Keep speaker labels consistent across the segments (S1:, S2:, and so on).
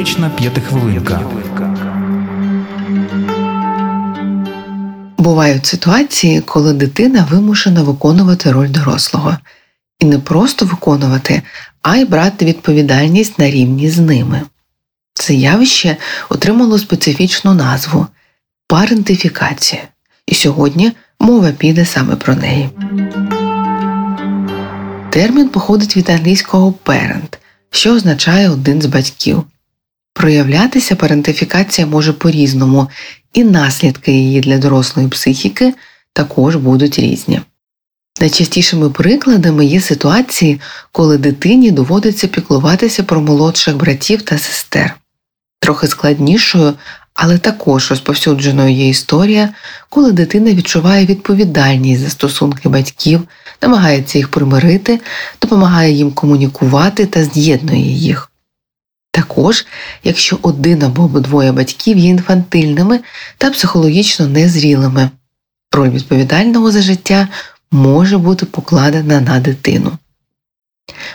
S1: Психотерапевтична п'ятихвилинка.
S2: Бувають ситуації, коли дитина вимушена виконувати роль дорослого. І не просто виконувати, а й брати відповідальність на рівні з ними. Це явище отримало специфічну назву парентифікація. І сьогодні мова піде саме про неї. Термін походить від англійського parent, що означає один з батьків. Проявлятися парентифікація може по-різному, і наслідки її для дорослої психіки також будуть різні. Найчастішими прикладами є ситуації, коли дитині доводиться піклуватися про молодших братів та сестер. Трохи складнішою, але також розповсюдженою є історія, коли дитина відчуває відповідальність за стосунки батьків, намагається їх примирити, допомагає їм комунікувати та з'єднує їх. Також, якщо один або обидвоє батьків є інфантильними та психологічно незрілими, роль відповідального за життя може бути покладена на дитину.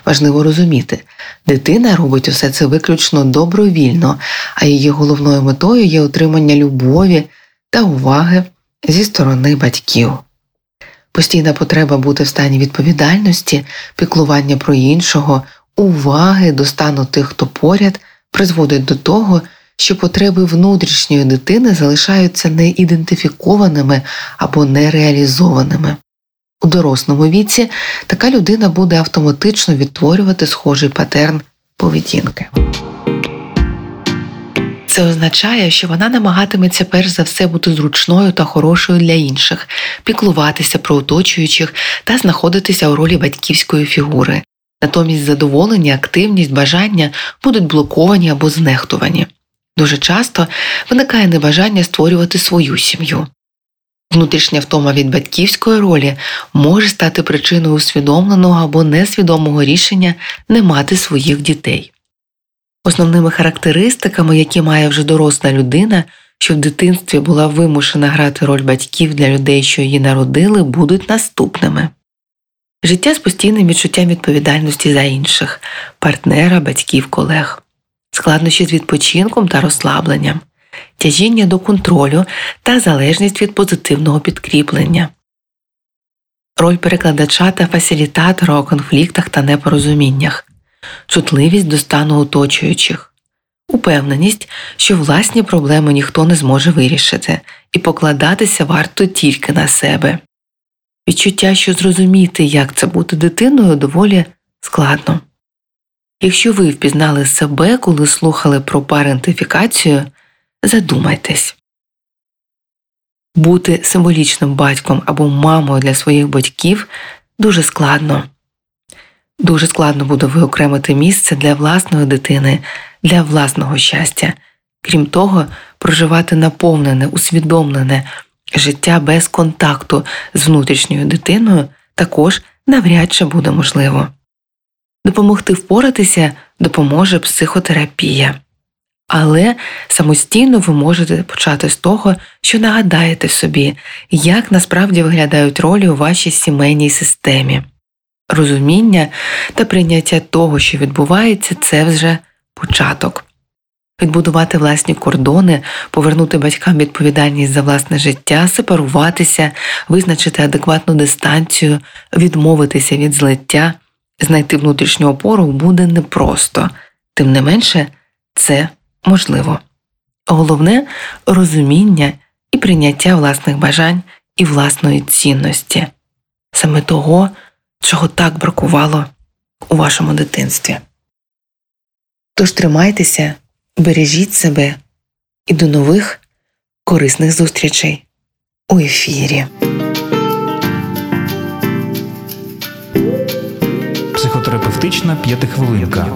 S2: Важливо розуміти, дитина робить усе це виключно добровільно, а її головною метою є отримання любові та уваги зі сторони батьків. Постійна потреба бути в стані відповідальності, піклування про іншого, уваги до стану тих, хто поряд, призводить до того, що потреби внутрішньої дитини залишаються неідентифікованими або нереалізованими. У дорослому віці така людина буде автоматично відтворювати схожий патерн поведінки. Це означає, що вона намагатиметься перш за все бути зручною та хорошою для інших, піклуватися про оточуючих та знаходитися у ролі батьківської фігури. Натомість задоволення, активність, бажання будуть блоковані або знехтувані. Дуже часто виникає небажання створювати свою сім'ю. Внутрішня втома від батьківської ролі може стати причиною усвідомленого або несвідомого рішення не мати своїх дітей. Основними характеристиками, які має вже доросла людина, що в дитинстві була вимушена грати роль батьків для людей, що її народили, будуть наступними життя з постійним відчуттям відповідальності за інших, партнера, батьків, колег, складнощі з відпочинком та розслабленням. Тяжіння до контролю та залежність від позитивного підкріплення, роль перекладача та фасилітатора у конфліктах та непорозуміннях, чутливість до стану оточуючих, упевненість, що власні проблеми ніхто не зможе вирішити, і покладатися варто тільки на себе. Відчуття, що зрозуміти, як це бути дитиною, доволі складно. Якщо ви впізнали себе, коли слухали про парентифікацію, задумайтесь. Бути символічним батьком або мамою для своїх батьків дуже складно. Дуже складно буде виокремити місце для власної дитини, для власного щастя, крім того, проживати наповнене, усвідомлене життя без контакту з внутрішньою дитиною також навряд чи буде можливо. Допомогти впоратися допоможе психотерапія. Але самостійно ви можете почати з того, що нагадаєте собі, як насправді виглядають ролі у вашій сімейній системі. Розуміння та прийняття того, що відбувається, це вже початок. Відбудувати власні кордони, повернути батькам відповідальність за власне життя, сепаруватися, визначити адекватну дистанцію, відмовитися від злиття, знайти внутрішню опору буде непросто, тим не менше, це можливо. Головне розуміння і прийняття власних бажань і власної цінності, саме того, чого так бракувало у вашому дитинстві. Тож тримайтеся, бережіть себе і до нових корисних зустрічей у ефірі.
S1: Психотерапевтична п'ятихвилинка.